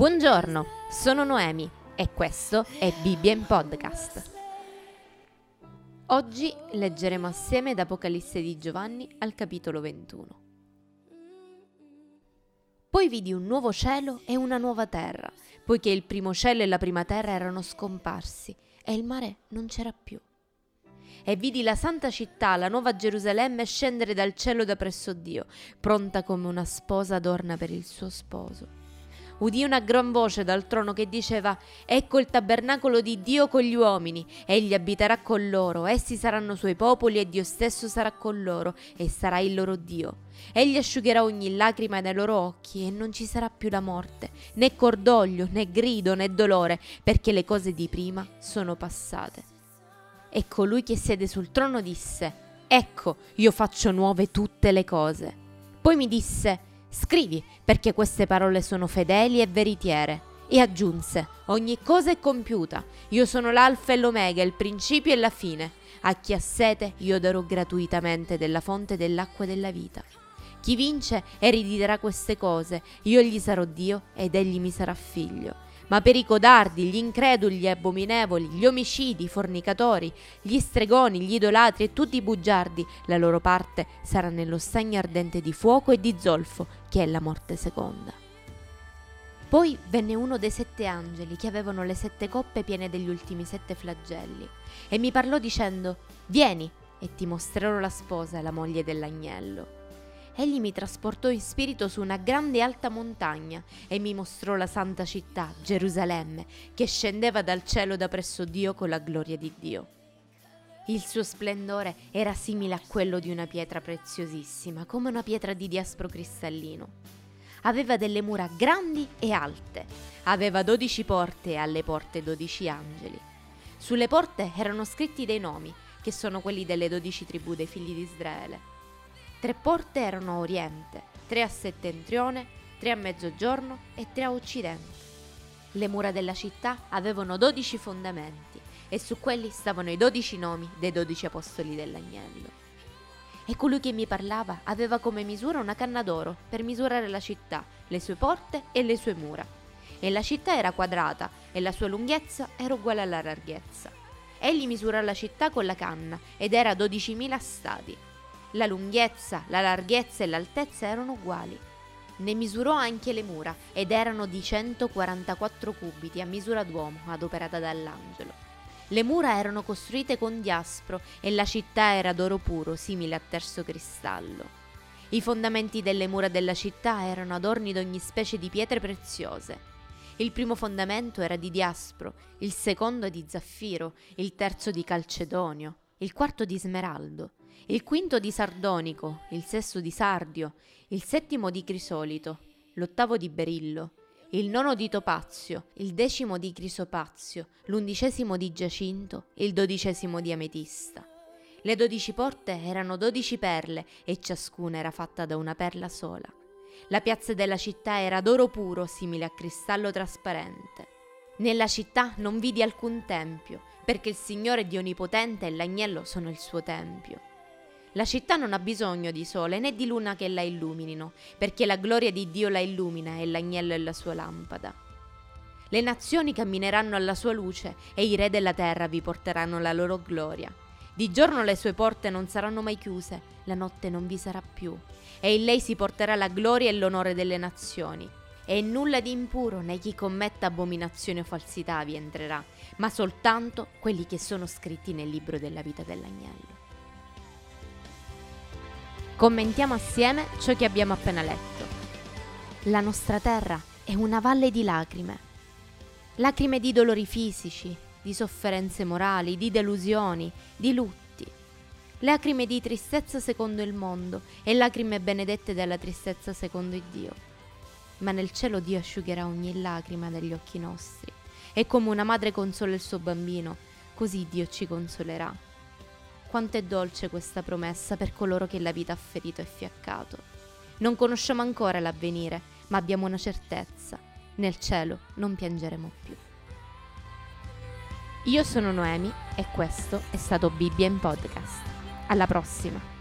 Buongiorno, sono Noemi e questo è Bibbia in Podcast. Oggi leggeremo assieme da Apocalisse di Giovanni al capitolo 21. Poi vidi un nuovo cielo e una nuova terra, poiché il primo cielo e la prima terra erano scomparsi e il mare non c'era più. E vidi la santa città, la nuova Gerusalemme, scendere dal cielo da presso Dio, pronta come una sposa adorna per il suo sposo udì una gran voce dal trono che diceva Ecco il tabernacolo di Dio con gli uomini, egli abiterà con loro, essi saranno suoi popoli e Dio stesso sarà con loro e sarà il loro Dio. Egli asciugherà ogni lacrima dai loro occhi e non ci sarà più la morte, né cordoglio, né grido, né dolore, perché le cose di prima sono passate. E colui che siede sul trono disse, Ecco, io faccio nuove tutte le cose. Poi mi disse, Scrivi, perché queste parole sono fedeli e veritiere. E aggiunse, ogni cosa è compiuta. Io sono l'alfa e l'omega, il principio e la fine. A chi ha sete io darò gratuitamente della fonte dell'acqua della vita. Chi vince erediterà queste cose, io gli sarò Dio ed egli mi sarà figlio ma per i codardi, gli increduli, gli abominevoli, gli omicidi, i fornicatori, gli stregoni, gli idolatri e tutti i bugiardi, la loro parte sarà nello stagno ardente di fuoco e di zolfo, che è la morte seconda. Poi venne uno dei sette angeli che avevano le sette coppe piene degli ultimi sette flagelli, e mi parlò dicendo, Vieni, e ti mostrerò la sposa, la moglie dell'agnello egli mi trasportò in spirito su una grande alta montagna e mi mostrò la santa città, Gerusalemme, che scendeva dal cielo da presso Dio con la gloria di Dio. Il suo splendore era simile a quello di una pietra preziosissima, come una pietra di diaspro cristallino. Aveva delle mura grandi e alte, aveva dodici porte e alle porte dodici angeli. Sulle porte erano scritti dei nomi, che sono quelli delle dodici tribù dei figli di Israele. Tre porte erano a oriente, tre a settentrione, tre a mezzogiorno e tre a occidente. Le mura della città avevano dodici fondamenti e su quelli stavano i dodici nomi dei dodici apostoli dell'agnello. E colui che mi parlava aveva come misura una canna d'oro per misurare la città, le sue porte e le sue mura. E la città era quadrata e la sua lunghezza era uguale alla larghezza. Egli misurò la città con la canna ed era 12.000 stadi la lunghezza, la larghezza e l'altezza erano uguali. Ne misurò anche le mura ed erano di 144 cubiti a misura d'uomo adoperata dall'angelo. Le mura erano costruite con diaspro e la città era d'oro puro, simile a terzo cristallo. I fondamenti delle mura della città erano adorni d'ogni specie di pietre preziose. Il primo fondamento era di diaspro, il secondo di zaffiro, il terzo di calcedonio, il quarto di smeraldo, il quinto di sardonico, il sesto di sardio, il settimo di crisolito, l'ottavo di berillo, il nono di topazio, il decimo di crisopazio, l'undicesimo di giacinto, il dodicesimo di ametista. Le dodici porte erano dodici perle e ciascuna era fatta da una perla sola. La piazza della città era d'oro puro, simile a cristallo trasparente. Nella città non vidi alcun tempio, perché il Signore Dio Onnipotente e l'agnello sono il suo tempio. La città non ha bisogno di sole né di luna che la illuminino, perché la gloria di Dio la illumina e l'agnello è la sua lampada. Le nazioni cammineranno alla sua luce e i re della terra vi porteranno la loro gloria. Di giorno le sue porte non saranno mai chiuse, la notte non vi sarà più, e in lei si porterà la gloria e l'onore delle nazioni. E nulla di impuro né chi commetta abominazione o falsità vi entrerà, ma soltanto quelli che sono scritti nel libro della vita dell'agnello. Commentiamo assieme ciò che abbiamo appena letto. La nostra terra è una valle di lacrime. Lacrime di dolori fisici, di sofferenze morali, di delusioni, di lutti. Lacrime di tristezza secondo il mondo e lacrime benedette dalla tristezza secondo il Dio. Ma nel cielo Dio asciugherà ogni lacrima dagli occhi nostri. E come una madre consola il suo bambino, così Dio ci consolerà quanto è dolce questa promessa per coloro che la vita ha ferito e fiaccato. Non conosciamo ancora l'avvenire, ma abbiamo una certezza. Nel cielo non piangeremo più. Io sono Noemi e questo è stato Bibbia in Podcast. Alla prossima!